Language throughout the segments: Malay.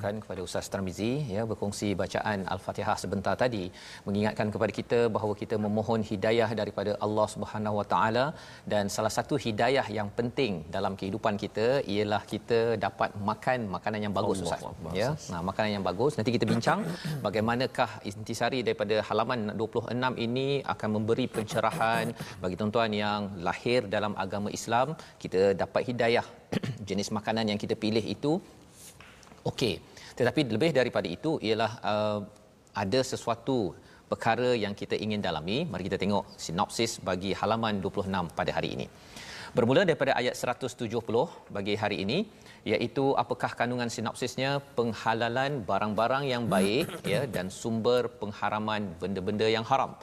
ucapkan kepada Ustaz Tarmizi ya berkongsi bacaan Al-Fatihah sebentar tadi mengingatkan kepada kita bahawa kita memohon hidayah daripada Allah Subhanahu Wa Taala. Dan salah satu hidayah yang penting dalam kehidupan kita ialah kita dapat makan makanan yang bagus Ustaz. Ya nah makanan yang bagus. Nanti kita bincang bagaimanakah intisari daripada halaman 26 ini akan memberi pencerahan bagi tuan-tuan yang lahir dalam agama Islam. Kita dapat hidayah jenis makanan yang kita pilih itu okey. Tetapi lebih daripada itu ialah uh, ada sesuatu perkara yang kita ingin dalami. Mari kita tengok sinopsis bagi halaman 26 pada hari ini. Bermula daripada ayat 170 bagi hari ini iaitu apakah kandungan sinopsisnya? Penghalalan barang-barang yang baik ya dan sumber pengharaman benda-benda yang haram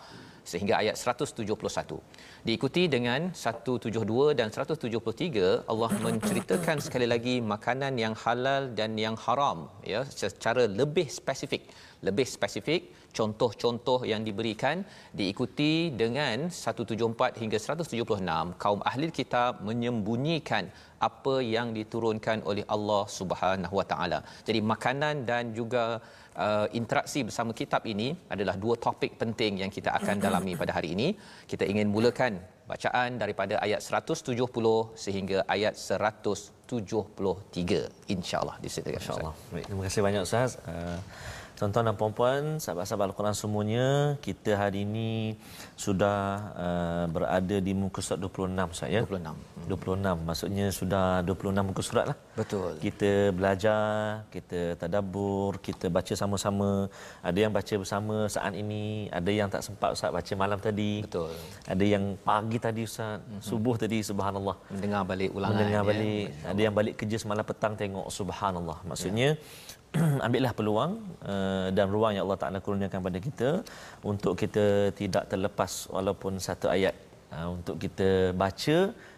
sehingga ayat 171 diikuti dengan 172 dan 173 Allah menceritakan sekali lagi makanan yang halal dan yang haram ya secara lebih spesifik. Lebih spesifik contoh-contoh yang diberikan diikuti dengan 174 hingga 176 kaum ahli kitab menyembunyikan apa yang diturunkan oleh Allah Subhanahu Wa Taala. Jadi makanan dan juga uh, interaksi bersama kitab ini adalah dua topik penting yang kita akan dalami pada hari ini. Kita ingin mulakan bacaan daripada ayat 170 sehingga ayat 173 insya-Allah di situ insya-Allah. Baik, terima kasih banyak Ustaz. Uh, Tuan-tuan dan puan-puan, sahabat-sahabat Al-Quran semuanya, kita hari ini sudah uh, berada di muka surat 26 Ustaz ya. 26. Hmm. 26 maksudnya sudah 26 muka surat lah. Betul. Kita belajar, kita tadabbur, kita baca sama-sama. Ada yang baca bersama saat ini, ada yang tak sempat Ustaz baca malam tadi. Betul. Ada yang pagi tadi Ustaz, hmm. subuh tadi subhanallah. Mendengar balik ulangan. Mendengar ya. balik. Ada yang balik kerja semalam petang tengok subhanallah. Maksudnya ya ambillah peluang uh, dan ruang yang Allah Taala kurniakan pada kita untuk kita tidak terlepas walaupun satu ayat uh, untuk kita baca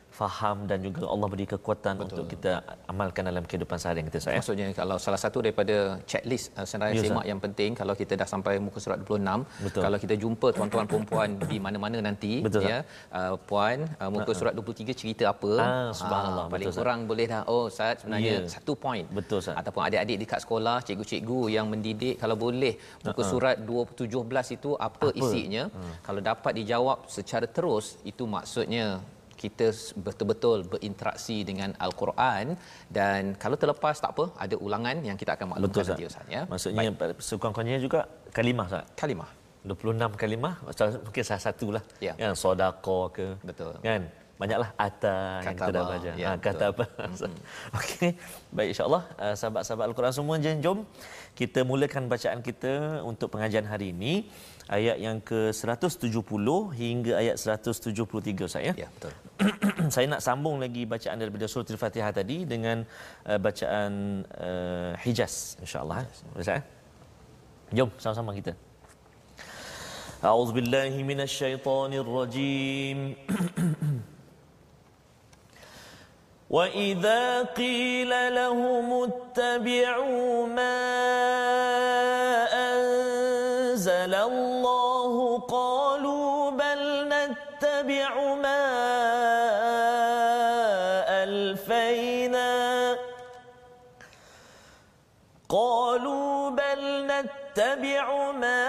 faham dan juga Allah beri kekuatan Betul. untuk kita amalkan dalam kehidupan seharian kita saya. Maksudnya kalau salah satu daripada checklist uh, senarai yes, semak yang penting kalau kita dah sampai muka surat 26 Betul. kalau kita jumpa tuan-tuan perempuan di mana-mana nanti Betul, ya uh, puan uh, muka surat 23 cerita apa ah, subhanallah ah, paling kurang boleh dah oh saya sebenarnya yeah. satu point Betul sah. ataupun adik-adik dekat sekolah cikgu-cikgu yang mendidik kalau boleh muka uh-huh. surat 217 itu apa, apa? isinya uh. kalau dapat dijawab secara terus itu maksudnya kita betul-betul berinteraksi dengan al-Quran dan kalau terlepas tak apa ada ulangan yang kita akan maklumkan nanti Ustaz ya. Maksudnya sekurang-kurangnya juga kalimah Ustaz. Kalimah. 26 kalimah mungkin salah satulah. Ya. Kan sedekah ke. Betul. Kan? Banyaklah ata yang kita dah baca. Ya, ha, kata apa? Mm-hmm. Okey. Baik insya-Allah uh, sahabat-sahabat Al-Quran semua jom kita mulakan bacaan kita untuk pengajian hari ini ayat yang ke-170 hingga ayat 173 saya. Ya, betul. saya nak sambung lagi bacaan daripada surah Al-Fatihah tadi dengan uh, bacaan uh, Hijaz insya-Allah. Boleh saya? Jom sama-sama kita. A'udzubillahi minasyaitonirrajim. واذا قيل لهم اتبعوا ما انزل الله قالوا بل نتبع ما الفينا قالوا بل نتبع ما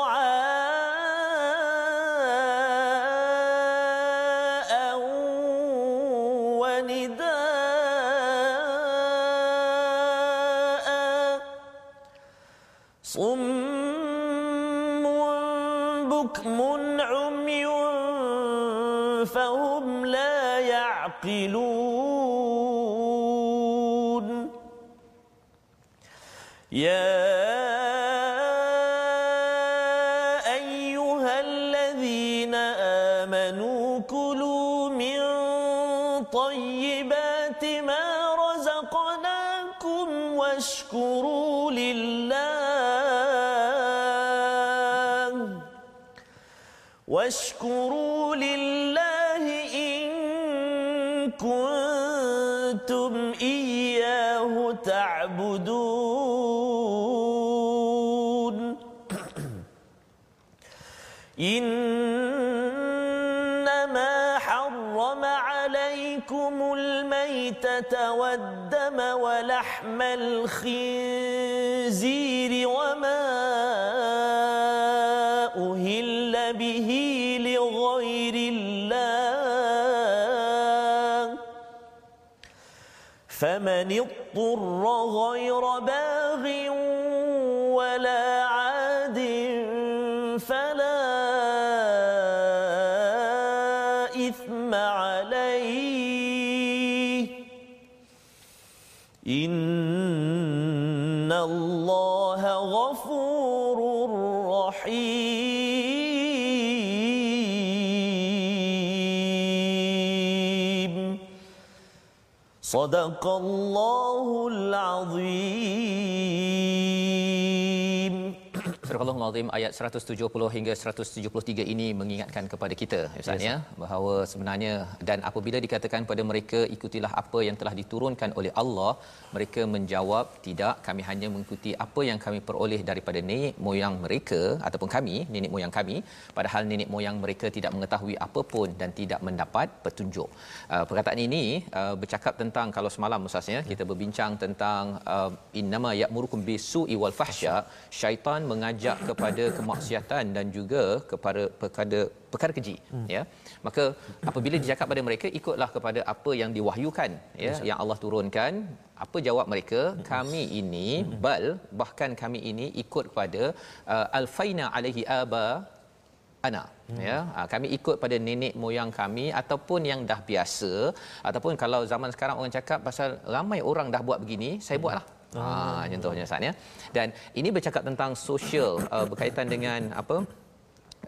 كنتم إياه تعبدون. إنما حرم عليكم الميتة والدم ولحم الخنزير. من اضطر غير باغ صدق الله العظيم Al-Azim ayat 170 hingga 173 ini mengingatkan kepada kita Ustaz ya bahawa sebenarnya dan apabila dikatakan pada mereka ikutilah apa yang telah diturunkan oleh Allah mereka menjawab tidak kami hanya mengikuti apa yang kami peroleh daripada nenek moyang mereka ataupun kami nenek moyang kami. Padahal nenek moyang mereka tidak mengetahui apapun dan tidak mendapat petunjuk. Uh, perkataan ini uh, bercakap tentang kalau semalam Ustaz ya kita berbincang tentang uh, innama ya'murukum bisu'i wal fahsya. Syaitan mengajak kepada kemaksiatan dan juga kepada perkara perkara keji hmm. ya. Maka apabila dicakap pada mereka ikutlah kepada apa yang diwahyukan ya yang Allah turunkan. Apa jawab mereka? Kami ini bal bahkan kami ini ikut kepada uh, alfaina alaihi aba ana hmm. ya. Ha, kami ikut pada nenek moyang kami ataupun yang dah biasa. Ataupun kalau zaman sekarang orang cakap pasal ramai orang dah buat begini saya hmm. buatlah Ha contohnya Ustaz ya. Dan ini bercakap tentang sosial uh, berkaitan dengan apa?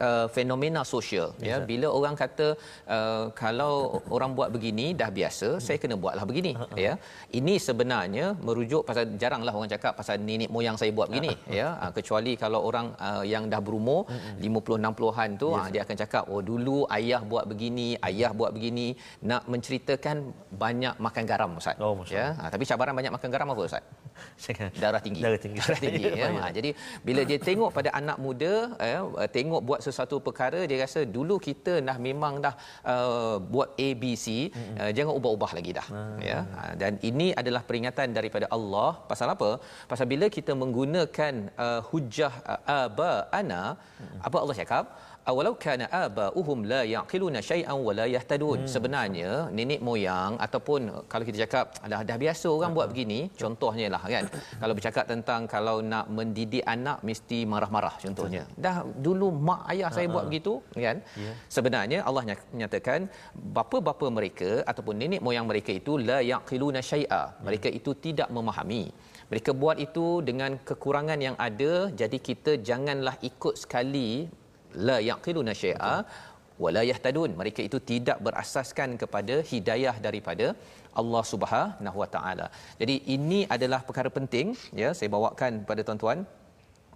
Uh, fenomena sosial yes, ya bila orang kata uh, kalau orang buat begini dah biasa saya kena buatlah begini uh-huh. ya ini sebenarnya merujuk pasal jaranglah orang cakap pasal nenek moyang saya buat begini uh-huh. ya uh, kecuali kalau orang uh, yang dah berumur uh-huh. 50 60-an tu yes. uh, dia akan cakap oh dulu ayah buat begini ayah buat begini nak menceritakan banyak makan garam ustaz oh, ya uh, tapi cabaran banyak makan garam apa ustaz darah tinggi darah tinggi, darah tinggi ya. ha, jadi bila dia tengok pada anak muda ya, tengok buat sesuatu perkara dia rasa dulu kita dah memang dah uh, buat ABC mm-hmm. uh, jangan ubah-ubah lagi dah mm-hmm. ya ha, dan ini adalah peringatan daripada Allah pasal apa pasal bila kita menggunakan uh, hujah uh, aba ana mm-hmm. apa Allah cakap awalau kana abauhum la yaqiluna shay'an wa la yahtadun hmm. sebenarnya nenek moyang ataupun kalau kita cakap dah dah biasa orang uh-huh. buat begini contohnya lah kan? Kalau bercakap tentang kalau nak mendidik anak mesti marah-marah contohnya. Dah dulu mak ayah saya uh-huh. buat begitu kan? Yeah. sebenarnya Allah nyatakan bapa-bapa mereka ataupun nenek moyang mereka itu la yaqiluna shay'a mereka itu tidak memahami. Mereka buat itu dengan kekurangan yang ada. Jadi kita janganlah ikut sekali la yaqiluna syai'a wala yahtadun mereka itu tidak berasaskan kepada hidayah daripada Allah Subhanahu wa taala. Jadi ini adalah perkara penting ya saya bawakan pada tuan-tuan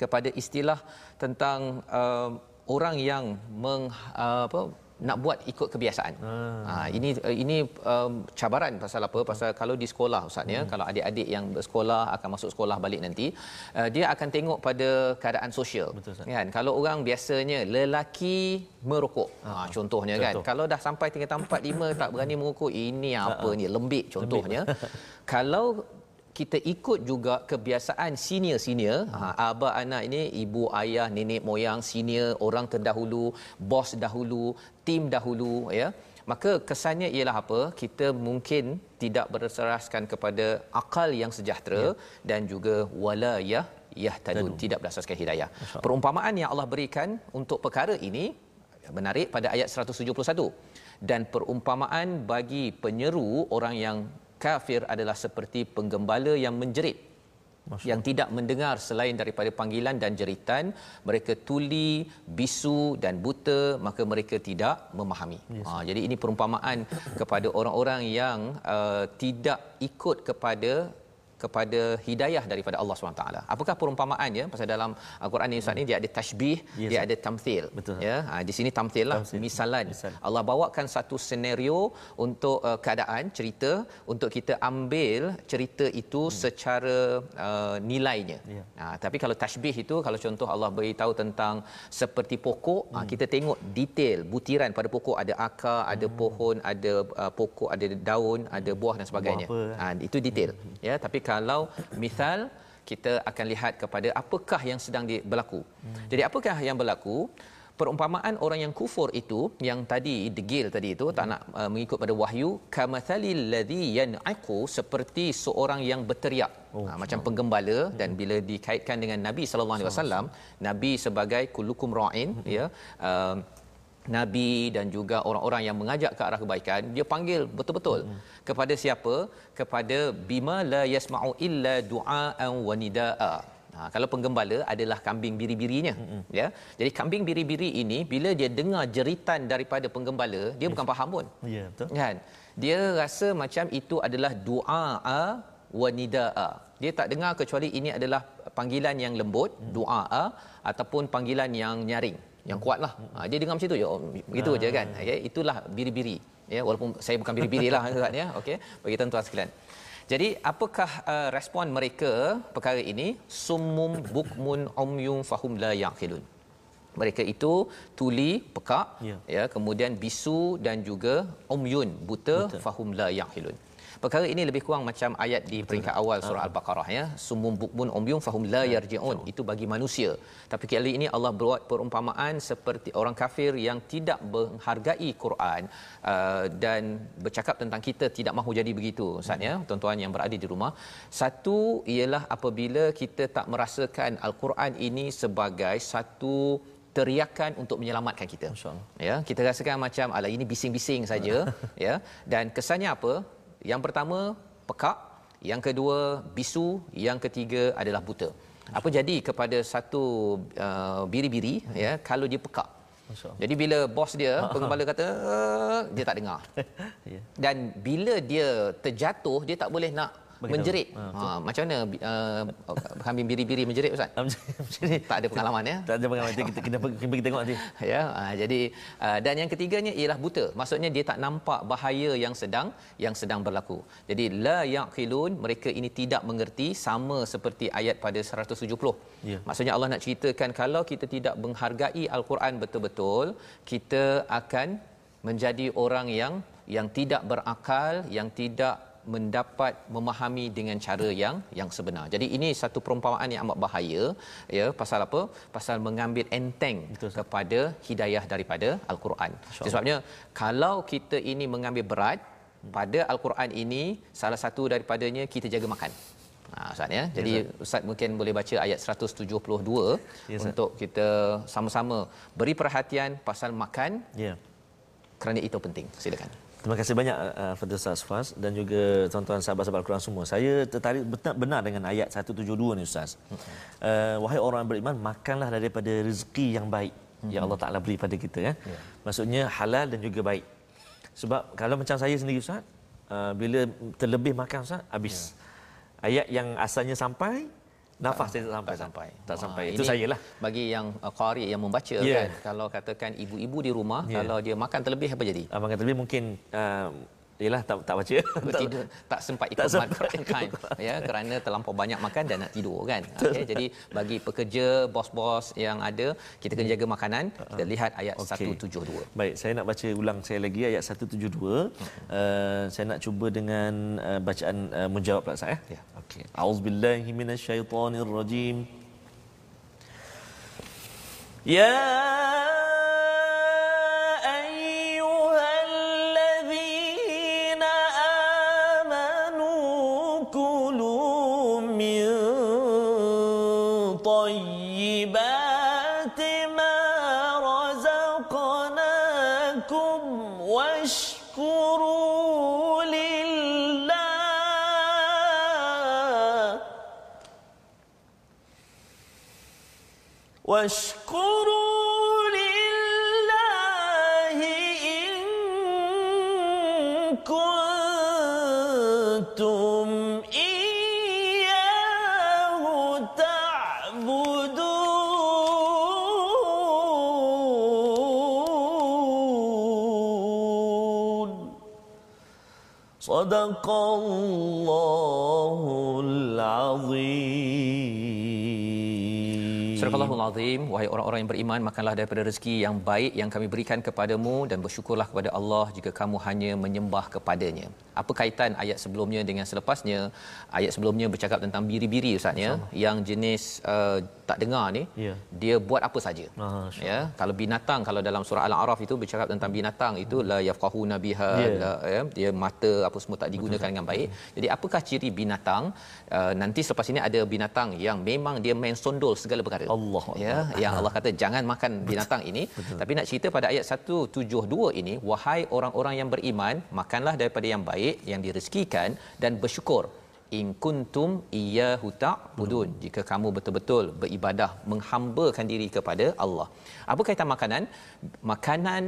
kepada istilah tentang uh, orang yang meng uh, apa nak buat ikut kebiasaan. Hmm. Ha ini ini um, cabaran pasal apa? Pasal kalau di sekolah ustaz ya, hmm. kalau adik-adik yang bersekolah akan masuk sekolah balik nanti, uh, dia akan tengok pada keadaan sosial. Betul ustaz. Kan? Kalau orang biasanya lelaki merokok. Ha, ha contohnya kan? Contoh. kan. Kalau dah sampai tingkat 4 5 tak berani merokok, ini apa ha, ni? Lembik contohnya. kalau kita ikut juga kebiasaan senior-senior. Ha, abah anak ini ibu ayah nenek moyang senior orang terdahulu bos dahulu tim dahulu ya. Maka kesannya ialah apa? Kita mungkin tidak berseraskan kepada akal yang sejahtera ya. dan juga walayah yahtadun tidak berasaskan hidayah. Perumpamaan yang Allah berikan untuk perkara ini menarik pada ayat 171 dan perumpamaan bagi penyeru orang yang kafir adalah seperti penggembala yang menjerit Masya. yang tidak mendengar selain daripada panggilan dan jeritan mereka tuli bisu dan buta maka mereka tidak memahami yes. ha, jadi ini perumpamaan kepada orang-orang yang uh, tidak ikut kepada kepada hidayah daripada Allah SWT. Apakah perumpamaan ya? Pasal dalam Al-Quran ini Ustaz ni dia ada tashbih, yes, dia ada tamthil. Betul. Ya, ha, di sini tamthil lah, tamthil. misalan. Misal. Allah bawakan satu senario untuk uh, keadaan cerita untuk kita ambil cerita itu hmm. secara uh, nilainya. Yeah. Ha, tapi kalau tashbih itu kalau contoh Allah beritahu tentang seperti pokok, ha, hmm. ha, kita tengok detail butiran pada pokok ada akar, hmm. ada pohon, ada uh, pokok, ada daun, ada buah dan sebagainya. Buah ha, itu detail. Hmm. Ya, tapi kalau misal kita akan lihat kepada apakah yang sedang berlaku. Hmm. Jadi apakah yang berlaku? Perumpamaan orang yang kufur itu yang tadi degil tadi itu tak nak uh, mengikut pada wahyu kamathalil ladzi yan'iqu seperti seorang yang berteriak oh, ha, macam penggembala hmm. dan bila dikaitkan dengan Nabi sallallahu alaihi wasallam Nabi sebagai kullukum ra'in hmm. ya uh, nabi dan juga orang-orang yang mengajak ke arah kebaikan dia panggil betul-betul hmm. kepada siapa kepada bima la yasma'u illa du'aan wa nidaa ha, kalau penggembala adalah kambing biri-birinya hmm. ya jadi kambing biri-biri ini bila dia dengar jeritan daripada penggembala dia yes. bukan faham pun ya yeah, betul kan dia rasa macam itu adalah du'a wa nidaa dia tak dengar kecuali ini adalah panggilan yang lembut hmm. du'a ataupun panggilan yang nyaring yang kuatlah. Ha, dia dengar macam tu je. Oh, begitu aja kan. Okay, ya, itulah biri-biri. Ya, walaupun saya bukan biri-biri lah Ustaz ya. Okey, bagi tuan-tuan sekalian. Jadi, apakah uh, respon mereka perkara ini? Summum bukmun umyum fahum la yaqilun. Mereka itu tuli, pekak, ya. ya, kemudian bisu dan juga umyun, buta, buta. fahum la yaqilun. Perkara ini lebih kurang macam ayat di peringkat awal surah ah. Al-Baqarah ya. Sumum bukmun umyum fahum la ya, yarji'un. Itu bagi manusia. Tapi kali ini Allah buat perumpamaan seperti orang kafir yang tidak menghargai Quran uh, dan bercakap tentang kita tidak mahu jadi begitu Ustaz ya. Tuan-tuan yang berada di rumah. Satu ialah apabila kita tak merasakan Al-Quran ini sebagai satu teriakan untuk menyelamatkan kita. Ya, kita rasakan macam ala ini bising-bising saja ya. Dan kesannya apa? Yang pertama pekak, yang kedua bisu, yang ketiga adalah buta. Apa jadi kepada satu uh, biri-biri ya kalau dia pekak? Jadi bila bos dia pengembala kata uh, dia tak dengar. Ya. Dan bila dia terjatuh dia tak boleh nak menjerit. Ha, ha, macam mana uh, kambing biri-biri menjerit Ustaz? tak ada pengalaman ya? Tak ada pengalaman. kita kita pergi tengok nanti. Ya, uh, jadi uh, dan yang ketiganya ialah buta. Maksudnya dia tak nampak bahaya yang sedang yang sedang berlaku. Jadi la yaqilun mereka ini tidak mengerti sama seperti ayat pada 170. Ya. Maksudnya Allah nak ceritakan kalau kita tidak menghargai al-Quran betul-betul, kita akan menjadi orang yang yang tidak berakal, yang tidak mendapat memahami dengan cara yang yang sebenar. Jadi ini satu perumpamaan yang amat bahaya ya pasal apa? Pasal mengambil enteng Betul, kepada hidayah daripada al-Quran. Sebabnya kalau kita ini mengambil berat pada al-Quran ini salah satu daripadanya kita jaga makan. Ha Ustaz ya. Jadi yes, Ustaz mungkin boleh baca ayat 172 yes, untuk kita sama-sama beri perhatian pasal makan. Ya. Kerana itu penting. Silakan. Terima kasih banyak uh, Fadil Ustaz Fas dan juga tuan-tuan sahabat-sahabat Al-Quran semua. Saya tertarik benar dengan ayat 172 ni Ustaz. Uh, wahai orang yang beriman, makanlah daripada rezeki yang baik hmm. yang Allah Taala beri pada kita ya. Yeah. Maksudnya halal dan juga baik. Sebab kalau macam saya sendiri Ustaz, uh, bila terlebih makan Ustaz, habis. Yeah. Ayat yang asalnya sampai nafas tak, tak sampai tak sampai. Tak sampai. Ha, itu sayalah bagi yang uh, qari yang membaca yeah. kan kalau katakan ibu-ibu di rumah yeah. kalau dia makan terlebih apa jadi? Uh, makan terlebih mungkin uh, Yalah tak tak baca. Tidur tak sempat ikut tak Quran time ya kerana terlampau banyak makan dan nak tidur kan. Okay, jadi bagi pekerja bos-bos yang ada kita kena jaga makanan. Kita uh-huh. lihat ayat okay. 172. Baik, saya nak baca ulang saya lagi ayat 172. Uh-huh. Uh, saya nak cuba dengan uh, bacaan uh, menjawab pula saya. Ya. Okey. Auzubillahi minasyaitonirrajim. Ya صدق Al-Azim, wahai orang-orang yang beriman, makanlah daripada rezeki yang baik yang kami berikan kepadamu dan bersyukurlah kepada Allah jika kamu hanya menyembah kepadanya. Apa kaitan ayat sebelumnya dengan selepasnya? Ayat sebelumnya bercakap tentang biri-biri Ustaz ya, yang jenis uh, tak dengar ni, Ya. dia buat apa saja. Masya Ya, kalau binatang kalau dalam surah Al-A'raf itu bercakap tentang binatang itu la yafqahuna biha Ya. la, ya, dia mata apa semua tak digunakan dengan baik. Jadi apakah ciri binatang? Uh, nanti selepas ini ada binatang yang memang dia main sondol segala perkara. Allah ya yang Allah kata jangan makan binatang ini. Tapi nak cerita pada ayat 172 ini wahai orang-orang yang beriman makanlah daripada yang baik yang direzekikan dan bersyukur. In kuntum iyyahu ta'budun. Jika kamu betul-betul beribadah menghambakan diri kepada Allah. Apa kaitan makanan? Makanan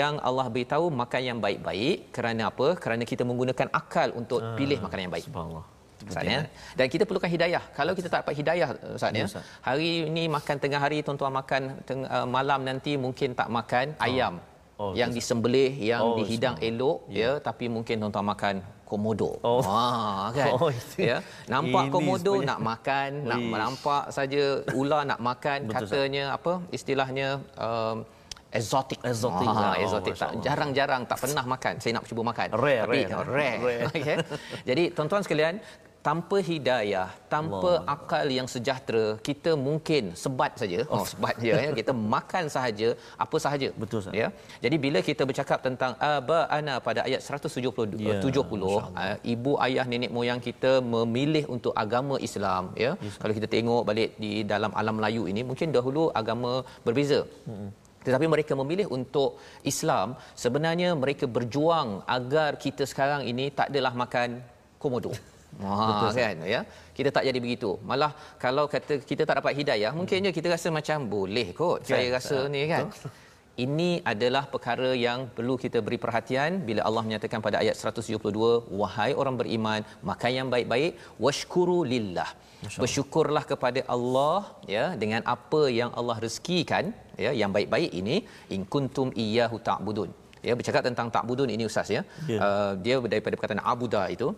yang Allah beritahu makan yang baik-baik. Kerana apa? Kerana kita menggunakan akal untuk pilih makanan yang baik. Subhanallah. Ustaz ya. Dan kita perlukan hidayah. Kalau kita tak dapat hidayah Ustaz ya. Ya. Hari ini makan tengah hari tuan-tuan makan teng- uh, malam nanti mungkin tak makan ayam. Oh, yang disembelih, yang Oh, dihidang elok ya, tapi mungkin tuan-tuan makan komodo. Oh. Ah kan. Oh, itu. ya. Nampak Ini komodo sebenarnya- nak makan, nak Wish. nampak saja ular nak makan, Betul, katanya apa istilahnya um, exotic. Exotic Ah, lah. Oh, exotic tak Masya Allah. jarang-jarang tak pernah makan. Saya nak cuba makan. Rare, tapi rare. rare. Rare. Okay. Jadi tuan-tuan sekalian, tanpa hidayah, tanpa Allah. akal yang sejahtera, kita mungkin sebat saja. Oh, sebat je ya. Kita makan sahaja apa sahaja. Betul, Ustaz. Ya. Jadi bila kita bercakap tentang aba ana pada ayat 170 Ya, 70 uh, ibu ayah nenek moyang kita memilih untuk agama Islam ya. Kalau kita tengok balik di dalam alam Melayu ini mungkin dahulu agama berbeza. Tetapi mereka memilih untuk Islam sebenarnya mereka berjuang agar kita sekarang ini tak adalah makan komodo. Ha kan ya. Kita tak jadi begitu. Malah kalau kata kita tak dapat hidayah, mungkinnya kita rasa macam boleh kot. Saya Kan? rasa ni kan. Ini adalah perkara yang perlu kita beri perhatian bila Allah menyatakan pada ayat 172 wahai orang beriman makan yang baik-baik washkuru lillah bersyukurlah kepada Allah ya dengan apa yang Allah rezekikan ya yang baik-baik ini in kuntum iyyahu ta'budun ya bercakap tentang ta'budun ini ustaz ya Ya. uh, dia daripada perkataan abuda itu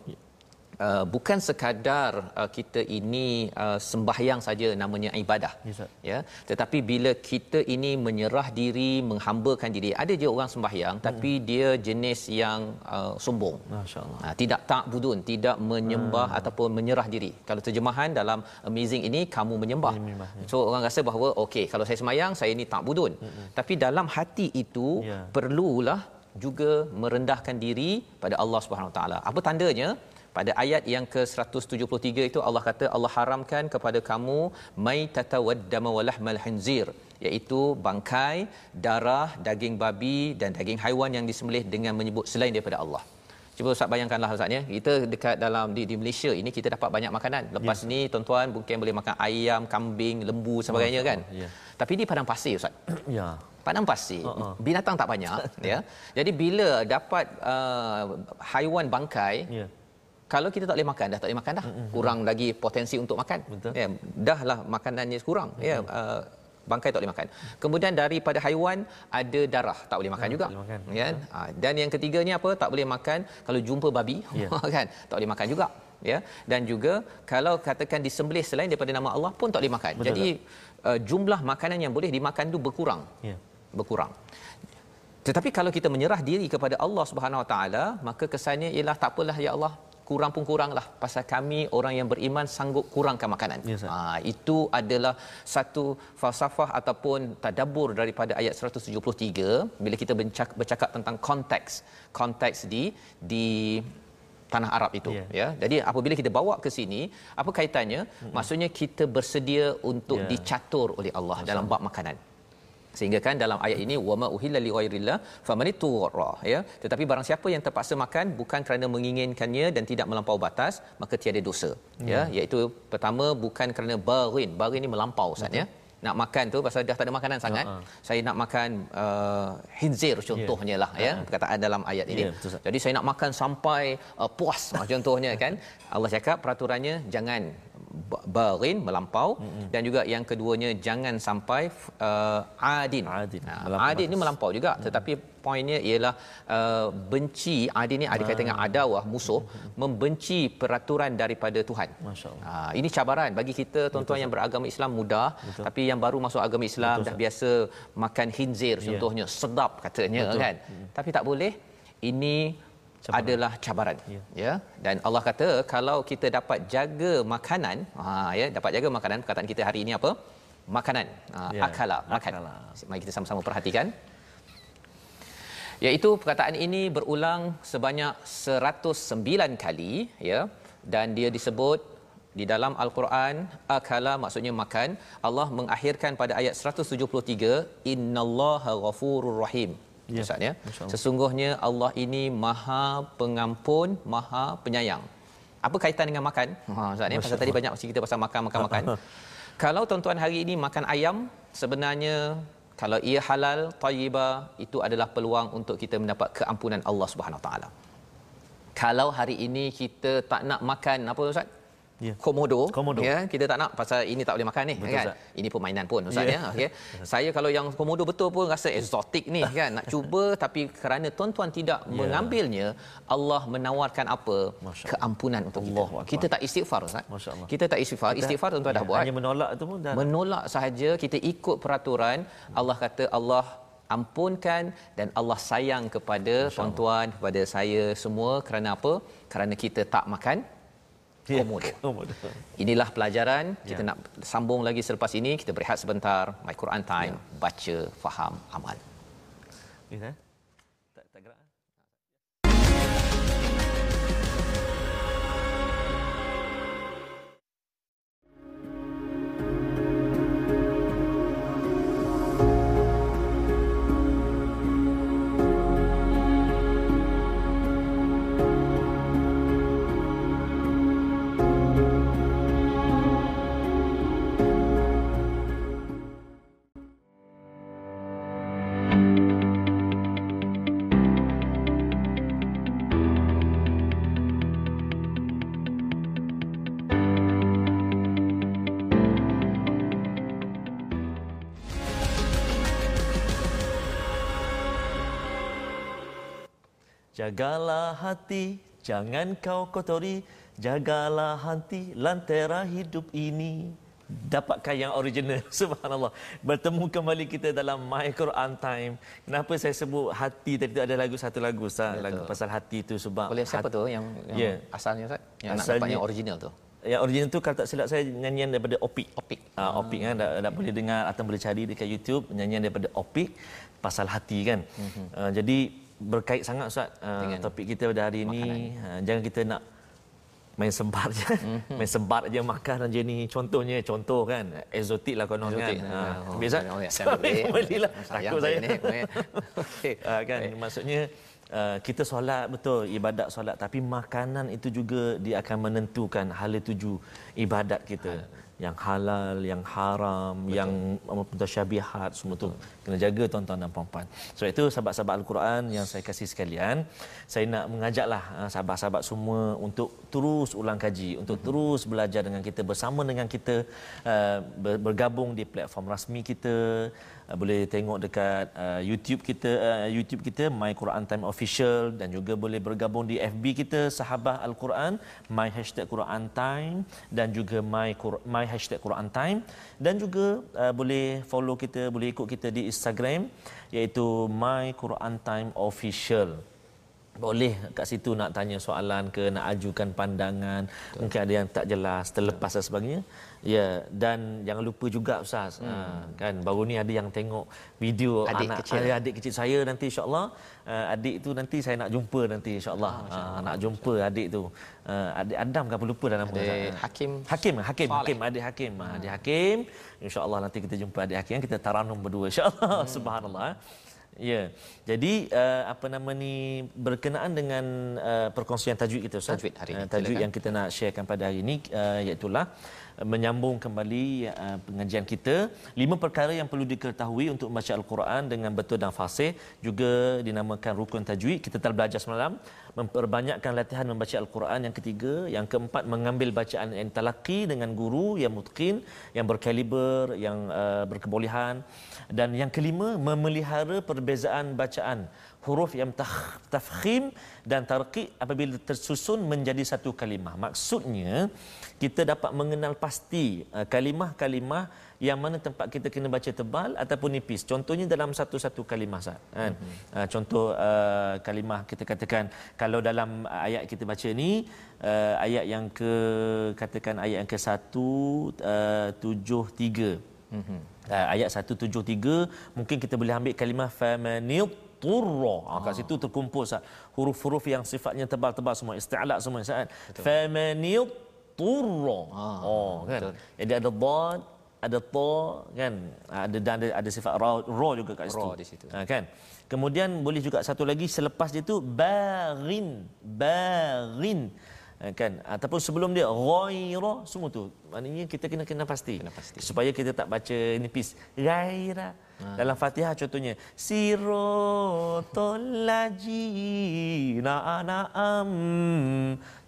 Uh, bukan sekadar uh, kita ini uh, sembahyang saja namanya ibadah Ya, ya tetapi bila kita ini menyerah diri menghambakan diri ada je orang sembahyang Hmm. tapi dia jenis yang uh, sombong Masya-Allah. Ha, tidak tak budun, tidak menyembah Hmm. ataupun menyerah diri. Kalau terjemahan dalam amazing ini kamu menyembah. Menyembah, ya. So orang rasa bahawa okey kalau saya semayang saya ini tak budun. Tapi dalam hati itu Ya. perlulah juga merendahkan diri pada Allah Subhanahu Wa Taala. Apa tandanya? Pada ayat yang ke-173 itu Allah kata Allah haramkan kepada kamu mai tatawaddama walahmal khinzir iaitu bangkai, darah, daging babi dan daging haiwan yang disembelih dengan menyebut selain daripada Allah. Cuba Ustaz bayangkanlah Ustaz ya. Kita dekat dalam di, di Malaysia ini kita dapat banyak makanan. Lepas Ya. ni tuan-tuan mungkin boleh makan ayam, kambing, lembu sebagainya kan. ya. Tapi di padang pasir Ustaz. Ya. Padang pasir Uh-uh. binatang tak banyak ya. Jadi bila dapat uh, haiwan bangkai Ya. Kalau kita tak boleh makan dah tak boleh makan dah. Kurang lagi potensi untuk makan. Betul. Ya, dahlah makanannya kurang ya. Uh, bangkai tak boleh makan. Kemudian daripada haiwan ada darah tak boleh makan Ah, juga. tak boleh makan. Ya. Ha, dan yang ketiganya apa? Tak boleh makan kalau jumpa babi Ya. kan. Tak boleh makan juga. Ya. Dan juga kalau katakan disembelih selain daripada nama Allah pun tak boleh makan. Betul, Jadi uh, jumlah makanan yang boleh dimakan tu berkurang. Ya. Berkurang. Tetapi kalau kita menyerah diri kepada Allah Subhanahu Wa Taala, maka kesannya ialah tak apalah ya Allah, kurang pun kuranglah pasal kami orang yang beriman sanggup kurangkan makanan. Ustaz. ha, itu adalah satu falsafah ataupun tadabbur daripada ayat 173 bila kita bercakap, bercakap tentang konteks konteks di di tanah Arab itu Ya. ya. Jadi apabila kita bawa ke sini, apa kaitannya? Maksudnya kita bersedia untuk Ya. dicatur oleh Allah dalam bab makanan. Sehingga kan dalam ayat ini wama uhilla li ghairillah famanitura ya. Tetapi barang siapa yang terpaksa makan bukan kerana menginginkannya dan tidak melampau batas maka tiada dosa ya. Iaitu pertama bukan kerana barin. Barin ini melampau ustaz ya. Nak makan tu pasal dah tak ada makanan sangat uh-huh. saya nak makan uh, hinzir contohnya yeah. lah ya uh-huh. perkataan dalam ayat ini. Yeah, betul, jadi saya nak makan sampai uh, puas contohnya kan. Allah cakap peraturannya jangan barin melampau mm-hmm. dan juga yang keduanya jangan sampai uh, adin. Adin. Ha, adin ni melampau juga mm-hmm. tetapi poinnya ialah uh, benci adin ni ada kaitan dengan ah. adawah musuh mm-hmm. membenci peraturan daripada Tuhan. Masya-Allah. Ha, ini cabaran bagi kita tuan-tuan Betul, yang beragama Islam mudah Betul. tapi yang baru masuk agama Islam Betul, dah biasa makan khinzir ya. contohnya yeah. sedap katanya Betul. kan. Mm-hmm. Tapi tak boleh ini cabaran. adalah cabaran ya. ya dan Allah kata kalau kita dapat jaga makanan ha ya dapat jaga makanan perkataan kita hari ini apa makanan ha, ya. akala makan akala. mari kita sama-sama perhatikan iaitu perkataan ini berulang sebanyak 109 kali ya dan dia disebut di dalam al-Quran akala maksudnya makan Allah mengakhirkan pada ayat 173 innallaha ghafurur rahim ya. Ustaz ya. Sesungguhnya Allah ini Maha Pengampun, Maha Penyayang. Apa kaitan dengan makan? Ha Ustaz ya. Pasal tadi banyak cerita pasal makan makan makan. kalau tuan-tuan hari ini makan ayam, sebenarnya kalau ia halal, tayyibah, itu adalah peluang untuk kita mendapat keampunan Allah Subhanahu taala. Kalau hari ini kita tak nak makan apa Ustaz? Yeah. komodo, komodo. Ya kita tak nak pasal ini tak boleh makan ni betul, kan? Ustaz. ini permainan pun ustaz yeah. ya? Okey. Saya kalau yang komodo betul pun rasa eksotik ni kan? Nak cuba tapi kerana tuan-tuan tidak yeah. mengambilnya Allah menawarkan apa? Keampunan untuk Allah kita Allah. kita tak istighfar ustaz. Kita tak istighfar. Istighfar tuan-tuan dah ya, buat. hanya menolak itu pun dah. Menolak sahaja kita ikut peraturan. Allah kata Allah ampunkan dan Allah sayang kepada tuan-tuan kepada saya semua. Kerana apa? Kerana kita tak makan komodo. Inilah pelajaran. Kita ya. nak sambung lagi selepas ini. Kita berehat sebentar. My Quran Time. Ya. Baca, faham, amal. Ya. Jagalah hati, jangan kau kotori. Jagalah hati, lantera hidup ini. Dapatkan yang original, subhanallah. Bertemu kembali kita dalam My Quran Time. Kenapa saya sebut hati tadi tu ada lagu satu lagu, Ustaz. Lagu pasal hati tu sebab... Boleh siapa hati. tu yang, yang yeah. asalnya, Ustaz? Yang asalnya, nak dapat yang original tu? Yang original tu kalau tak silap saya nyanyian daripada Opik. Opik. Ah, uh, Opik kan. Tak, tak boleh dengar atau boleh cari dekat YouTube. Nyanyian daripada Opik pasal hati kan. Mm-hmm. Uh, jadi berkait sangat Ustaz. Uh, topik kita pada hari ini uh, jangan kita nak main sembar je. Mm-hmm. main sembar aja makan aja ni. Contohnya contoh kan eksotik lah konon kan. Uh, oh, biasa. belilah takut saya ni okay. uh, kan okay. maksudnya uh, kita solat betul ibadat solat. Tapi makanan itu juga dia akan menentukan hala tuju ibadat kita yang halal, yang haram, Betul. yang mutasyabihat semua tu kena jaga tuan-tuan dan puan-puan. So itu sahabat-sahabat Al-Quran yang saya kasih sekalian, saya nak mengajaklah ah, sahabat-sahabat semua untuk terus ulang kaji, untuk hmm. terus belajar dengan kita bersama dengan kita uh, bergabung di platform rasmi kita uh, boleh tengok dekat uh, YouTube kita uh, YouTube kita My Quran Time Official dan juga boleh bergabung di FB kita Sahabah Al-Quran My Hashtag Quran Time dan juga My My Hashtag Quran Time. Dan juga uh, boleh follow kita boleh ikut kita di Instagram iaitu My Quran Time Official boleh kat situ nak tanya soalan ke nak ajukan pandangan Betul. mungkin ada yang tak jelas terlepas dan sebagainya ya dan jangan lupa juga ustaz hmm. ha, kan baru ni ada yang tengok video adik anak kecil. adik kecil saya nanti insyaallah uh, adik tu nanti saya nak jumpa nanti insyaallah oh, uh, nak jumpa adik tu uh, adik Adam apa lupa dah nama adik Hakim Hakim Hakim Saleh. Hakim adik Hakim hmm. adik Hakim insyaallah nanti kita jumpa adik Hakim kita taranum berdua insyaallah hmm. subhanallah Ya. Jadi uh, apa nama ni berkenaan dengan uh, perkongsian tajwid kita Ustaz. Tajwid hari ini. Uh, tajwid Silakan. yang kita nak sharekan pada hari ini uh, iaitu uh, menyambung kembali uh, pengajian kita. Lima perkara yang perlu diketahui untuk membaca al-Quran dengan betul dan fasih. Juga dinamakan rukun tajwid. Kita telah belajar semalam memperbanyakkan latihan membaca al-Quran yang ketiga. Yang keempat mengambil bacaan yang talaqi dengan guru yang mutqin yang berkaliber yang uh, berkebolehan. Dan yang kelima memelihara perbezaan bacaan huruf yang taf- tafkhim dan tarqiq apabila tersusun menjadi satu kalimah. Maksudnya kita dapat mengenal pasti uh, kalimah-kalimah yang mana tempat kita kena baca tebal ataupun nipis. Contohnya dalam satu-satu kalimah Ustaz. Kan? Mm-hmm. Uh, contoh uh, kalimah kita katakan kalau dalam ayat kita baca ni uh, ayat yang ke katakan ayat yang ke 173. Mm-hmm. Uh, ayat 173 mungkin kita boleh ambil kalimah famanit turra. Ha, kat situ terkumpul sat huruf-huruf yang sifatnya tebal-tebal semua isti'la semua saat. Famanit turra. Ah, oh kan. betul. Jadi ada dad, ada ta kan. Ada dan ada, ada sifat ra, ra juga kat situ. Ra di situ. Ha, kan. Kemudian boleh juga satu lagi selepas dia tu baghin, baghin. Ha, kan? Ataupun sebelum dia ghaira semua tu. Maknanya kita kena kena pasti. Kena pasti. supaya kita tak baca nipis ghaira. Dalam Fatihah contohnya siratal ladzina an'am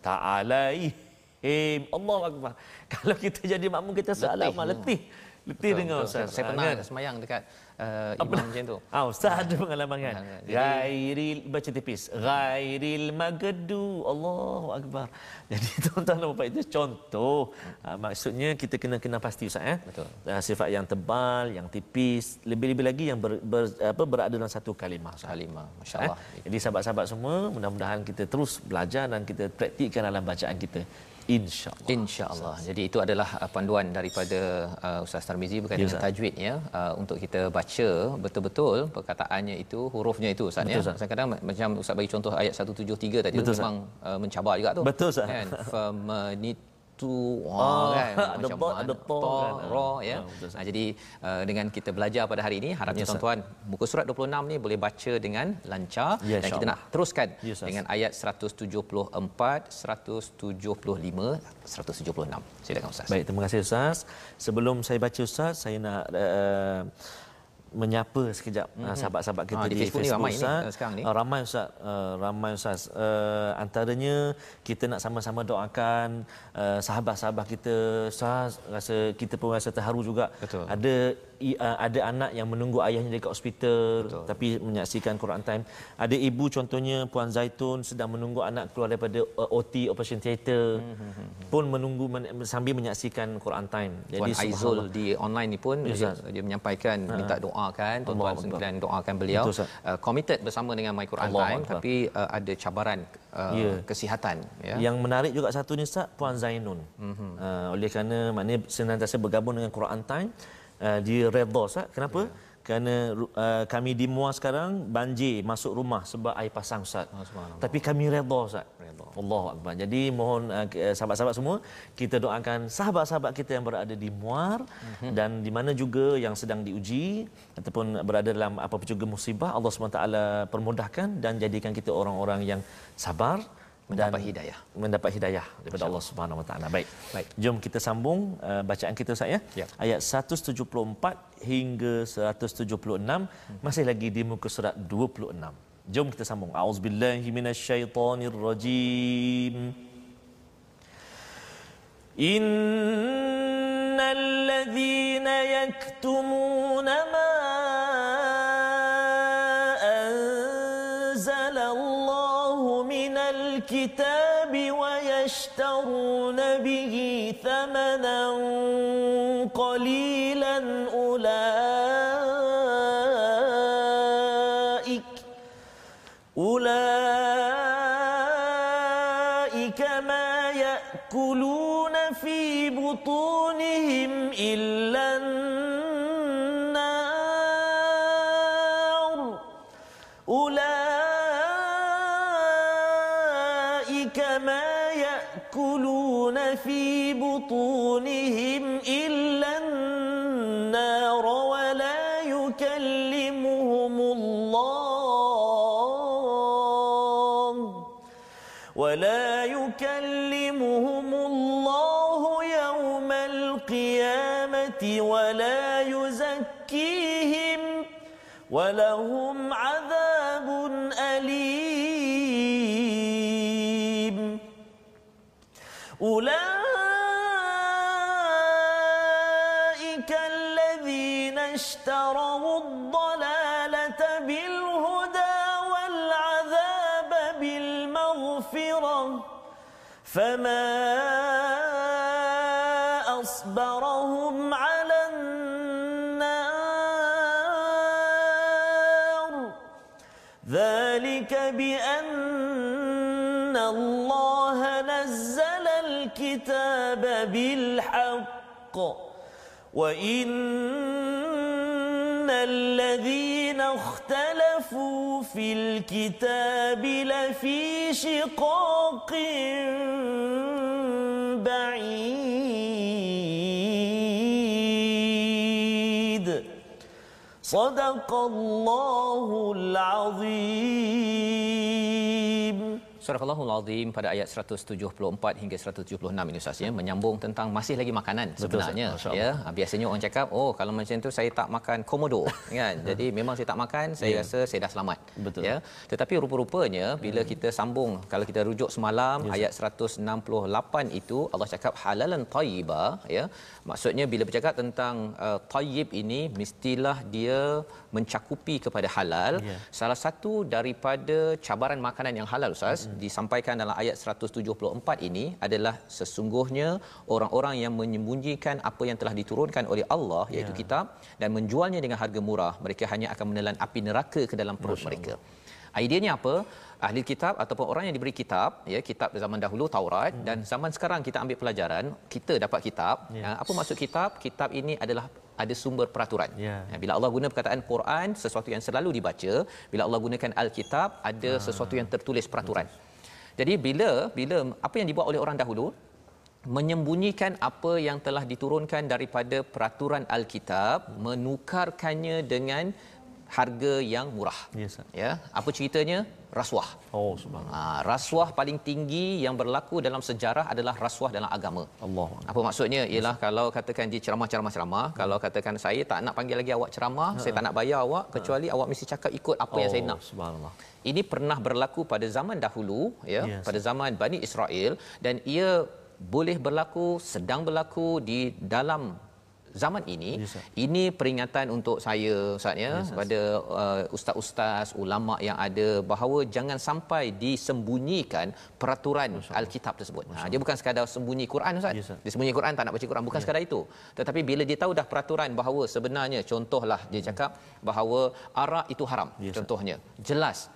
ta'alaihim. Allahu akbar. Kalau kita jadi makmum kita salah Letih. letih letih dengar Betul. ustaz. Saya Ha, pernah kan? semayang dekat uh, imam macam tu. Ah, Ustaz ada pengalaman kan? Ha, Ghairil baca tipis. Ghairil magdu. Allahu akbar. Jadi tuan-tuan dan puan itu contoh. Ah, maksudnya kita kena kena pasti Ustaz eh. Betul. Ah, sifat yang tebal, yang tipis, lebih-lebih lagi yang ber, ber, apa berada dalam satu kalimah. Ustaz. Kalimah, Eh? masya-Allah. Jadi sahabat-sahabat semua, mudah-mudahan kita terus belajar dan kita praktikkan dalam bacaan kita. Insya-Allah. InsyaAllah. Jadi itu adalah uh, panduan daripada uh, Ustaz Tarmizi berkaitan Ya, dengan tajwid ya uh, untuk kita baca betul-betul perkataannya itu hurufnya itu Ustaz Betul, ya. Ustaz. Kadang-kadang macam Ustaz bagi contoh ayat 173 tadi Betul, tu memang uh, mencabar juga tu. Betul, Ustaz. Kan Ah, wah kan ada macam ta, mana? ada ta, kan. ra ya. Ah, betul, Ustaz. Ah, jadi uh, dengan kita belajar pada hari ini harapnya Ya, Ustaz. tuan-tuan muka surat 26 ni boleh baca dengan lancar Ya, dan kita nak teruskan Ya, Ustaz. dengan ayat 174, 175, 176. Silakan Ustaz. Baik, terima kasih Ustaz. Sebelum saya baca Ustaz, saya nak uh, menyapa sekejap mm-hmm. sahabat-sahabat kita Ah, di di, Facebook ni ramai ni, Ustaz. uh, sekarang ni. Uh, ramai Ustaz, uh, ramai Ustaz. Uh, antaranya kita nak sama-sama doakan uh, sahabat-sahabat kita. Ustaz rasa kita pun rasa terharu juga. Betul. Ada uh, ada anak yang menunggu ayahnya dekat hospital Betul. tapi menyaksikan Quran time. Ada ibu contohnya Puan Zaitun sedang menunggu anak keluar daripada uh, OT operation theater Hmm, pun menunggu men- sambil menyaksikan Quran time. Puan Aizul di online ni pun dia, dia menyampaikan minta doakan tuan-tuan sekalian doakan beliau Betul, uh, committed bersama dengan My Quran Allahu Time Akbar. tapi uh, ada cabaran uh, Ya. kesihatan ya. Yang menarik juga satu ni Ustaz Puan Zainun. Mm-hmm. Uh, oleh kerana maknanya senantiasa bergabung dengan Quran Time uh, dia redha Ustaz. Kenapa? Yeah. Kerana uh, kami di Muar sekarang banjir masuk rumah sebab air pasang Ustaz. Oh. Tapi kami redha Ustaz. Redha. Allahu akbar. Jadi mohon uh, sahabat-sahabat semua kita doakan sahabat-sahabat kita yang berada di Muar mm-hmm. dan di mana juga yang sedang diuji ataupun berada dalam apa-apa juga musibah Allah SWT permudahkan dan jadikan kita orang-orang yang sabar mendapat dan hidayah. mendapat hidayah daripada Allah Subhanahu Wa Taala. Baik. Baik. Jom kita sambung uh, bacaan kita Ustaz ya. yep. ayat 174 hingga 176 hmm. masih lagi di muka surat 26 jom kita sambung. Auzubillahi minasyaitonirrajim. Innal ladzina yaktumuna ma القيامة ولا يزكيهم ولهم عذاب وإن الذين اختلفوا في الكتاب لفي شقاق بعيد صدق الله العظيم Surah Allahul Azim pada ayat 174 hingga 176 ini Ustaz ya. Menyambung tentang masih lagi makanan sebenarnya Betul, ya. Biasanya orang cakap oh kalau macam tu saya tak makan komodo kan. Jadi memang saya tak makan saya Ya. rasa saya dah selamat Betul. ya. Tetapi rupa-rupanya bila kita sambung kalau kita rujuk semalam Ya, ayat 168 itu Allah cakap halalan tayyiba ya. Maksudnya bila bercakap tentang uh, tayyib ini mestilah dia mencakupi kepada halal. Ya. salah satu daripada cabaran makanan yang halal Ustaz hmm. Disampaikan dalam ayat 174 ini adalah sesungguhnya orang-orang yang menyembunyikan apa yang telah diturunkan oleh Allah iaitu Ya. kitab dan menjualnya dengan harga murah mereka hanya akan menelan api neraka ke dalam perut mereka Idenya apa? Ahli kitab ataupun orang yang diberi kitab, ya kitab zaman dahulu Taurat hmm. dan zaman sekarang kita ambil pelajaran, kita dapat kitab. Ya. Uh, apa maksud kitab? Kitab ini adalah ada sumber peraturan. Ya. Ya, Bila Allah guna perkataan Quran, sesuatu yang selalu dibaca, bila Allah gunakan Alkitab, ada sesuatu yang tertulis peraturan. Jadi bila bila apa yang dibuat oleh orang dahulu menyembunyikan apa yang telah diturunkan daripada peraturan Alkitab, menukarkannya dengan harga yang murah. Ya, Ustaz. Ya, apa ceritanya? Rasuah. Oh subhanallah. Ha, rasuah paling tinggi yang berlaku dalam sejarah adalah rasuah dalam agama. Allah. Apa maksudnya? Ialah kalau katakan dia ceramah-ceramah-ceramah, kalau katakan saya tak nak panggil lagi awak ceramah, saya tak nak bayar awak kecuali awak mesti cakap ikut apa yang saya nak. Oh, Subhanallah. Ini pernah berlaku pada zaman dahulu ya, Yes. pada zaman Bani Israel dan ia boleh berlaku, sedang berlaku di dalam zaman ini. Yes, sir. ini peringatan untuk saya Ustaz ya Yes, sir. kepada uh, ustaz-ustaz, ulama yang ada bahawa jangan sampai disembunyikan peraturan Alkitab tersebut. Ha, dia bukan sekadar sembunyi Quran Ustaz. Yes, sir. dia sembunyi Quran tak nak baca Quran bukan Ya. sekadar itu. Tetapi bila dia tahu dah peraturan bahawa sebenarnya contohlah dia cakap bahawa arak itu haram Yes, contohnya. Jelas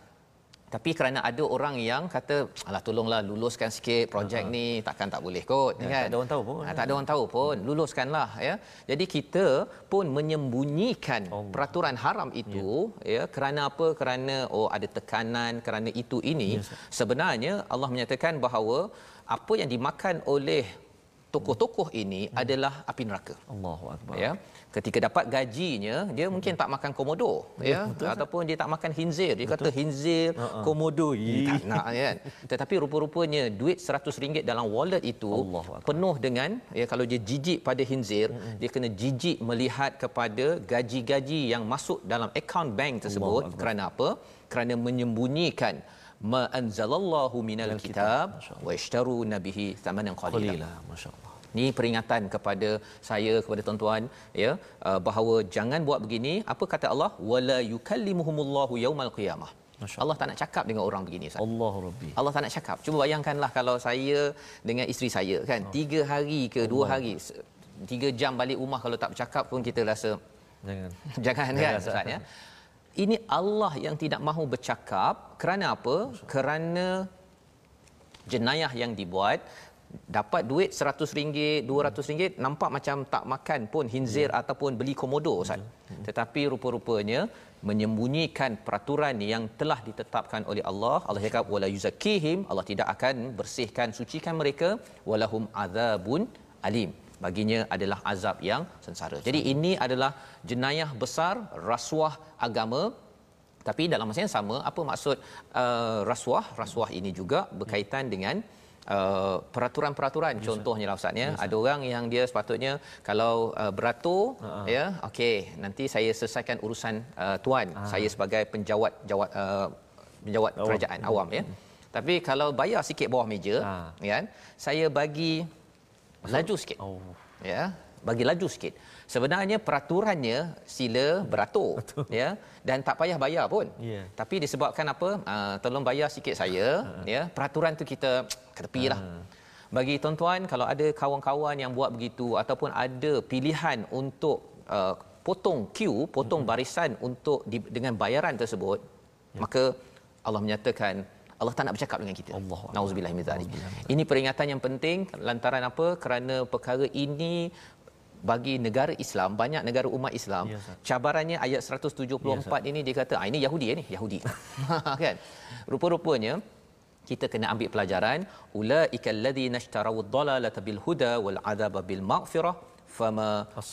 tapi kerana ada orang yang kata alah tolonglah luluskan sikit projek uh-huh. ni takkan tak boleh kot Ya, kan tak ada orang tahu pun. ha, tak ada orang tahu pun luluskanlah ya jadi kita pun menyembunyikan Allah. peraturan haram itu ya. ya kerana apa kerana oh ada tekanan kerana itu ini Ya, sir. sebenarnya Allah menyatakan bahawa apa yang dimakan oleh tokoh-tokoh ini Hmm. adalah api neraka Allahu akbar. ya ketika dapat gajinya dia mungkin tak makan komodo ya betul, ataupun dia tak makan hinzir dia kata hinzir Ha-ha. komodo tak nak kan tetapi rupa-rupanya duit RM100 dalam wallet itu Allahu Akbar. penuh dengan ya kalau dia jijik pada hinzir dia kena jijik melihat kepada gaji-gaji yang masuk dalam akaun bank tersebut Akbar. kerana apa kerana menyembunyikan ma anzalallahu minal kitab wa ishtaru nabihi thamanan qalila Qalila, masya-Allah. Ini peringatan kepada saya kepada tuan-tuan ya uh, bahawa jangan buat begini. Apa kata Allah? Wala yukallimuhumullahu yaumal qiyamah. Masya Allah tak nak cakap dengan orang begini Ustaz. Allah Rabbi. Allah tak nak cakap. Cuba bayangkanlah kalau saya dengan isteri saya kan, tiga hari ke dua hari, se- tiga jam balik rumah kalau tak bercakap pun kita rasa Jangan. Jangan kan Jangan, Ustaz ya. Ini Allah yang tidak mahu bercakap kerana apa? Kerana jenayah yang dibuat dapat duit RM100, RM200 nampak macam tak makan pun hinzir Ya. ataupun beli komodo Ustaz. Tetapi rupa-rupanya menyembunyikan peraturan yang telah ditetapkan oleh Allah. Allah cakap wala yuzakkihim, Allah tidak akan bersihkan sucikan mereka walahum azabun alim. Baginya adalah azab yang sengsara. Jadi ini adalah jenayah besar rasuah agama tapi dalam masa yang sama apa maksud uh, rasuah? Rasuah ini juga berkaitan dengan uh, peraturan-peraturan yes, contohnya lah ustaz ya yes, ada orang yang dia sepatutnya kalau uh, beratur uh-huh. ya okey nanti saya selesaikan urusan uh, tuan uh-huh. saya sebagai penjawat jawat uh, penjawat awam. kerajaan awam ya hmm. tapi kalau bayar sikit bawah meja uh-huh. ya saya bagi laju sikit oh. ya bagi laju sikit sebenarnya peraturannya sila beratur ya dan tak payah bayar pun yeah. tapi disebabkan apa uh, tolong bayar sikit saya uh. ya peraturan tu kita ketepilah uh. bagi tuan-tuan kalau ada kawan-kawan yang buat begitu ataupun ada pilihan untuk uh, potong queue potong uh barisan untuk di, dengan bayaran tersebut yeah. maka Allah menyatakan Allah tak nak bercakap dengan kita. Allah. Nauzubillah min zalik. Ini peringatan yang penting lantaran apa? Kerana perkara ini bagi negara Islam banyak negara umat Islam ya, cabarannya ayat 174 ya, ini dia kata ah ini Yahudi ni? Yahudi. Kan? Rupa-rupanya kita kena ambil pelajaran ulaikal ladzina ishtaraw ad-dalalata bil huda wal adaba bil maghfirah fama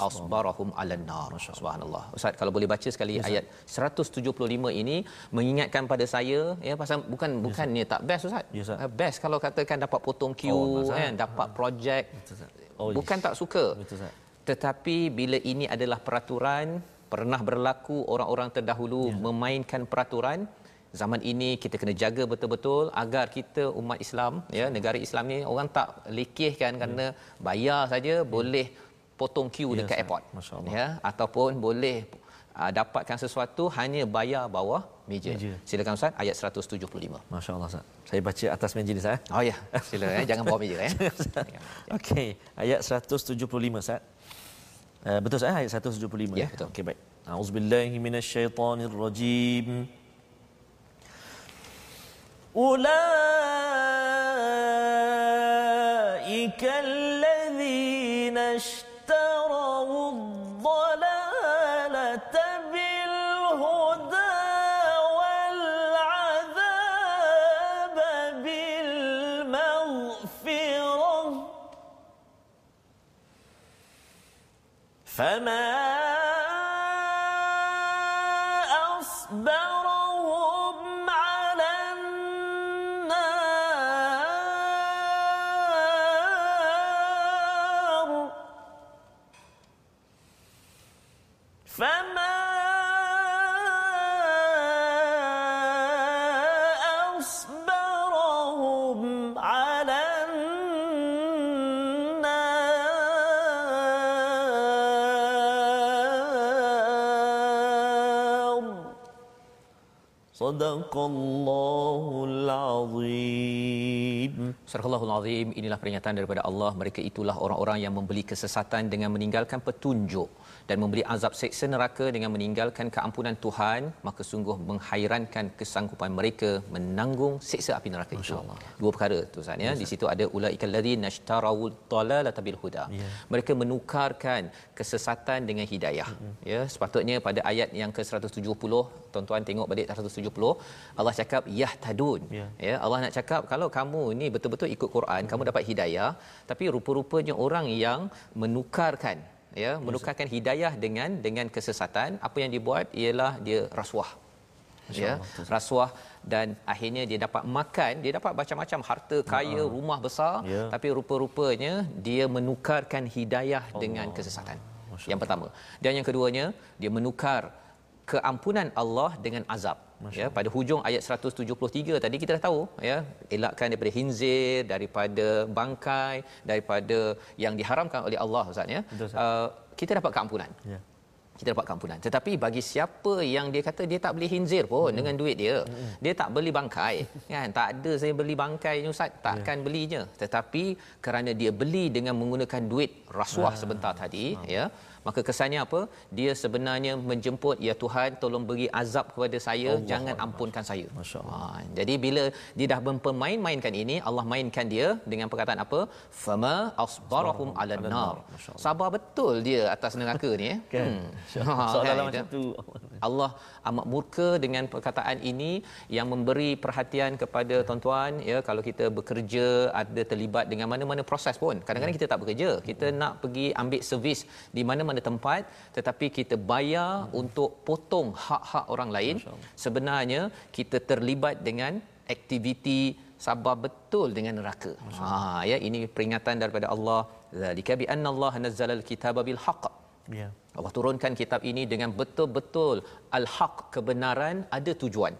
asbarahum ala nar subhanallah. Ustaz kalau boleh baca sekali yes, ayat 175 ini mengingatkan pada saya ya pasal bukan yes, bukannya tak best ustaz. Yes, best kalau katakan dapat potong queue oh, kan dapat projek oh, bukan tak suka. Betul, tetapi bila ini adalah peraturan pernah berlaku orang-orang terdahulu ya. memainkan peraturan zaman ini kita kena jaga betul-betul agar kita umat Islam ya negara Islam ni orang tak lekehkan ya. kerana bayar saja ya. boleh potong queue ya, dekat airport ya ataupun boleh uh, dapatkan sesuatu hanya bayar bawah meja. meja. Silakan Ustaz ayat 175. Masya-Allah Ustaz. Saya baca atas meja ni Ustaz. Oh ya, sila eh jangan bawah meja eh. Okey, ayat 175 Ustaz. Uh, betul saya ayat 175 ya betul. Okey baik. Auzubillahi minasyaitonir rajim فما صدق الله العظيم Surah Al-Azim inilah peringatan daripada Allah. Mereka itulah orang-orang yang membeli kesesatan dengan meninggalkan petunjuk dan memberi azab seksa neraka dengan meninggalkan keampunan Tuhan. Maka sungguh menghairankan kesanggupan mereka menanggung seksa api neraka itu. Dua perkara tu Ustaz ya di situ ada ulaikal ladzina ishtarawul dalalata bil huda. Yeah. mereka menukarkan kesesatan dengan hidayah. Mm-hmm. ya sepatutnya pada ayat yang ke-170 tuan-tuan tengok balik 170 Allah cakap yahtadun. Yeah. ya Allah nak cakap kalau kamu ni betul-betul ikut Quran mm-hmm. kamu dapat hidayah tapi rupa-rupanya orang yang menukarkan ya menukarkan hidayah dengan dengan kesesatan apa yang dibuat ialah dia rasuah ya rasuah dan akhirnya dia dapat makan dia dapat macam-macam harta kaya uh-huh. rumah besar yeah. tapi rupa-rupanya dia menukarkan hidayah Allah. dengan kesesatan Masya yang pertama dan yang keduanya dia menukar keampunan Allah dengan azab ya pada hujung ayat 173 tadi kita dah tahu ya elakkan daripada hinzir daripada bangkai daripada yang diharamkan oleh Allah ustaz ya uh, kita dapat keampunan ya kita dapat keampunan tetapi bagi siapa yang dia kata dia tak beli hinzir pun hmm. dengan duit dia hmm. dia tak beli bangkai kan tak ada saya beli bangkai ni ustaz takkan ya. belinya tetapi kerana dia beli dengan menggunakan duit rasuah ah. sebentar tadi ah. ya maka kesannya apa? Dia sebenarnya menjemput ya Tuhan tolong beri azab kepada saya Allah jangan Allah. ampunkan saya. Ha, jadi bila dia dah mempermain-mainkan ini Allah mainkan dia dengan perkataan apa? Fama asbarahum ala nar. sabar betul dia atas neraka ni eh. Kan? Hmm. ha, kan? macam tu. Allah amat murka dengan perkataan ini yang memberi perhatian kepada tuan-tuan ya. Kalau kita bekerja ada terlibat dengan mana-mana proses pun. Kadang-kadang kita tak bekerja. Kita nak pergi ambil servis di mana-mana tempat tetapi kita bayar untuk potong hak-hak orang lain sebenarnya kita terlibat dengan aktiviti sabar betul dengan neraka. Ha ya ini peringatan daripada Allah zalika bi anna Allah nazzala al-kitaba bil haqq. Ya. Allah turunkan kitab ini dengan betul-betul al-haq kebenaran ada tujuan.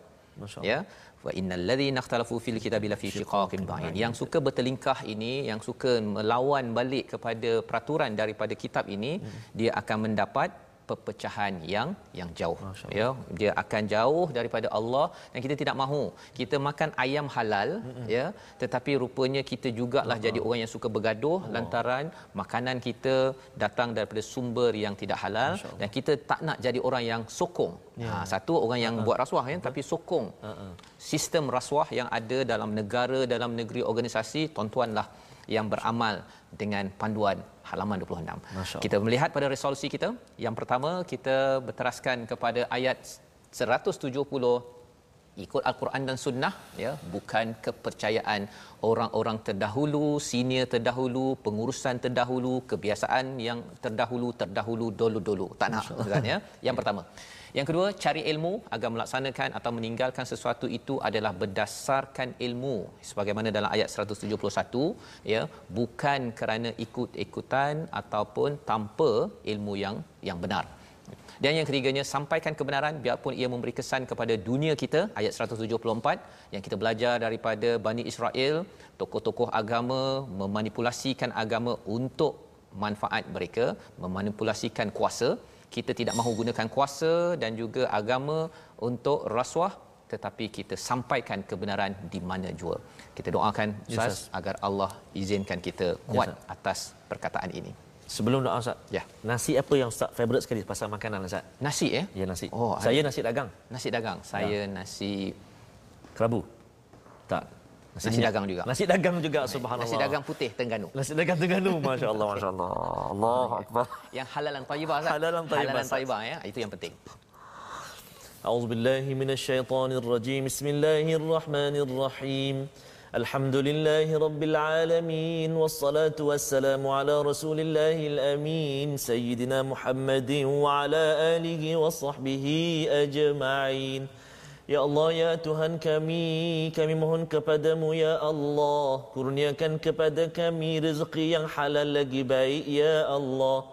Ya. Wa innal ladzina ikhtalafu fil kitabi lafi shiqaqin ba'id. Yang suka bertelingkah ini, yang suka melawan balik kepada peraturan daripada kitab ini, hmm. dia akan mendapat perpecahan yang yang jauh ya dia akan jauh daripada Allah dan kita tidak mahu kita makan ayam halal mm-hmm. ya tetapi rupanya kita jugalah uh-huh. jadi orang yang suka bergaduh uh-huh. lantaran makanan kita datang daripada sumber yang tidak halal dan kita tak nak jadi orang yang sokong yeah. ha satu orang yang uh-huh. buat rasuah ya tapi sokong uh-huh. sistem rasuah yang ada dalam negara dalam negeri organisasi tuan-tuanlah yang beramal dengan panduan halaman 26. Kita melihat pada resolusi kita. Yang pertama kita berteraskan kepada ayat 170 ikut al-Quran dan sunnah ya bukan kepercayaan orang-orang terdahulu senior terdahulu pengurusan terdahulu kebiasaan yang terdahulu terdahulu dulu-dulu tak nak kan ya yang pertama yang kedua, cari ilmu agar melaksanakan atau meninggalkan sesuatu itu adalah berdasarkan ilmu sebagaimana dalam ayat 171 ya, bukan kerana ikut-ikutan ataupun tanpa ilmu yang yang benar. Dan yang ketiganya sampaikan kebenaran biarpun ia memberi kesan kepada dunia kita ayat 174 yang kita belajar daripada Bani Israel tokoh-tokoh agama memanipulasikan agama untuk manfaat mereka memanipulasikan kuasa kita tidak mahu gunakan kuasa dan juga agama untuk rasuah tetapi kita sampaikan kebenaran di mana jua. Kita doakan Ustaz yes, agar Allah izinkan kita kuat yes, atas perkataan ini. Sebelum doa Ustaz. Ya. Nasi apa yang Ustaz favorite sekali pasal makanan Ustaz? Nasi eh? Ya nasi. Oh, saya ada. nasi dagang. Nasi dagang. Saya ya. nasi kerabu. Tak. Nasi, nasi dagang juga. Nasi dagang juga subhanallah. Nasi dagang putih Tengganu. Nasi dagang Tengganu masya-Allah masya-Allah. Allahu akbar. Yang halal dan thayyibah Ustaz. Halal dan thayyibah. Halal dan thayyibah ya. Itu yang penting. أعوذ بالله من الشيطان الرجيم بسم الله الرحمن الرحيم الحمد لله رب العالمين والصلاة والسلام على رسول الله الأمين سيدنا محمد وعلى آله وصحبه أجمعين Ya Allah, Ya Tuhan kami, kami mohon kepadamu, Ya Allah, kurniakan kepada kami rezeki yang halal lagi baik, Ya Allah.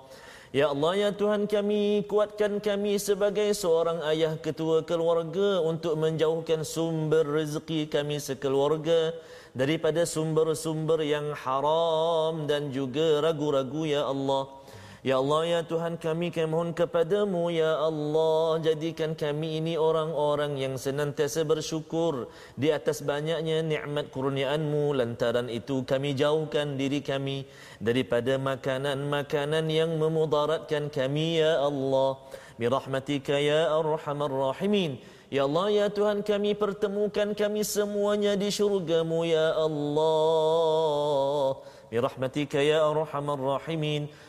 Ya Allah, Ya Tuhan kami, kuatkan kami sebagai seorang ayah ketua keluarga untuk menjauhkan sumber rezeki kami sekeluarga daripada sumber-sumber yang haram dan juga ragu-ragu, Ya Allah. Ya Allah, Ya Tuhan kami, kami mohon kepadamu, Ya Allah, jadikan kami ini orang-orang yang senantiasa bersyukur di atas banyaknya nikmat kurniaanmu. Lantaran itu kami jauhkan diri kami daripada makanan-makanan yang memudaratkan kami, Ya Allah. Birahmatika, Ya Arhamar Rahimin. Ya Allah, Ya Tuhan kami pertemukan kami semuanya di syurgamu, Ya Allah. Birahmatika, Ya Arhamar Rahimin.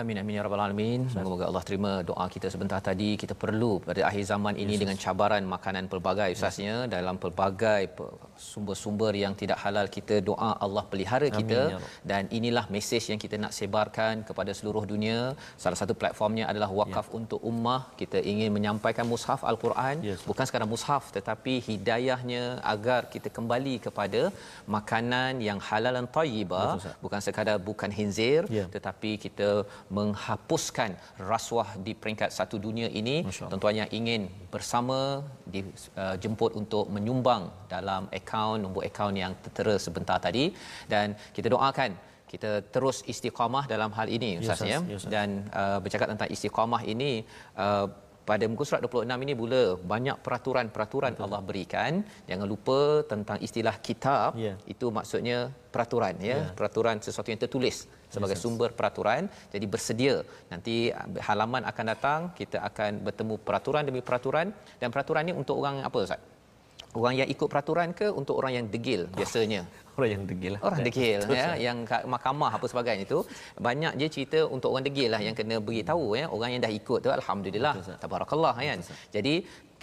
Amin amin ya rabbal alamin. Semoga Allah terima doa kita sebentar tadi. Kita perlu pada akhir zaman ini yes, dengan cabaran makanan pelbagai usahanya yes. dalam pelbagai sumber-sumber yang tidak halal kita doa Allah pelihara kita amin, ya dan inilah mesej yang kita nak sebarkan kepada seluruh dunia. Salah satu platformnya adalah wakaf ya. untuk ummah. Kita ingin menyampaikan mushaf al-Quran yes. bukan sekadar mushaf tetapi hidayahnya agar kita kembali kepada makanan yang halal dan tayyibah bukan sekadar bukan hinzir ya. tetapi kita menghapuskan rasuah di peringkat satu dunia ini. Tentunya ingin bersama dijemput uh, untuk menyumbang dalam akaun nombor akaun yang tertera sebentar tadi. Dan kita doakan kita terus istiqamah dalam hal ini ustaz ya. Dan uh, bercakap tentang istiqamah ini uh, pada muka surat 26 ini pula banyak peraturan-peraturan Betul. Allah berikan. Jangan lupa tentang istilah kitab. Yeah. itu maksudnya peraturan ya. Yeah. peraturan sesuatu yang tertulis sebagai yes, sumber peraturan. Jadi bersedia. Nanti halaman akan datang kita akan bertemu peraturan demi peraturan. Dan peraturan ini untuk orang apa ustaz orang yang ikut peraturan ke untuk orang yang degil biasanya? Orang yang degil lah. orang degil ya yang kat mahkamah apa sebagainya itu banyak je cerita untuk orang degil lah yang kena beritahu ya. Orang yang dah ikut tu alhamdulillah. Tabarakallah kan jadi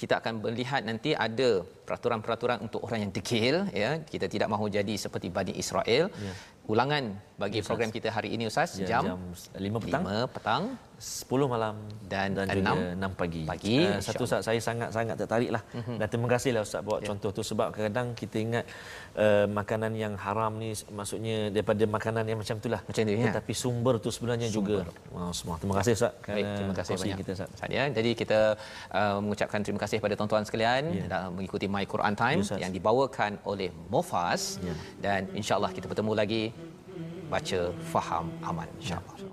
kita akan melihat nanti ada peraturan-peraturan untuk orang yang degil ya. Kita tidak mahu jadi seperti Bani Israel. Ya. Ulangan bagi program kita hari ini Ustaz. Ya, jam, jam 5 petang. 5 petang 10 malam Dan dan juga 6 pagi. pagi, Uh, satu saat saya sangat-sangat tertarik lah. Mm-hmm. Dan terima kasihlah Ustaz buat yeah. contoh tu sebab kadang-kadang kita ingat uh, makanan yang haram ni maksudnya daripada makanan yang macam itulah. Macam tu, ya. Tetapi sumber tu sebenarnya sumber. juga. Wow, semua. Terima kasih Ustaz. Baik, kerana terima kasih banyak. kita Ustaz. Ustaz, ya. Jadi kita uh, mengucapkan terima kasih kepada tuan-tuan sekalian Ya. dalam mengikuti My Quran Time Ya, Ustaz. yang dibawakan oleh Mofas Ya. dan insya-Allah kita bertemu lagi baca faham aman insya-Allah.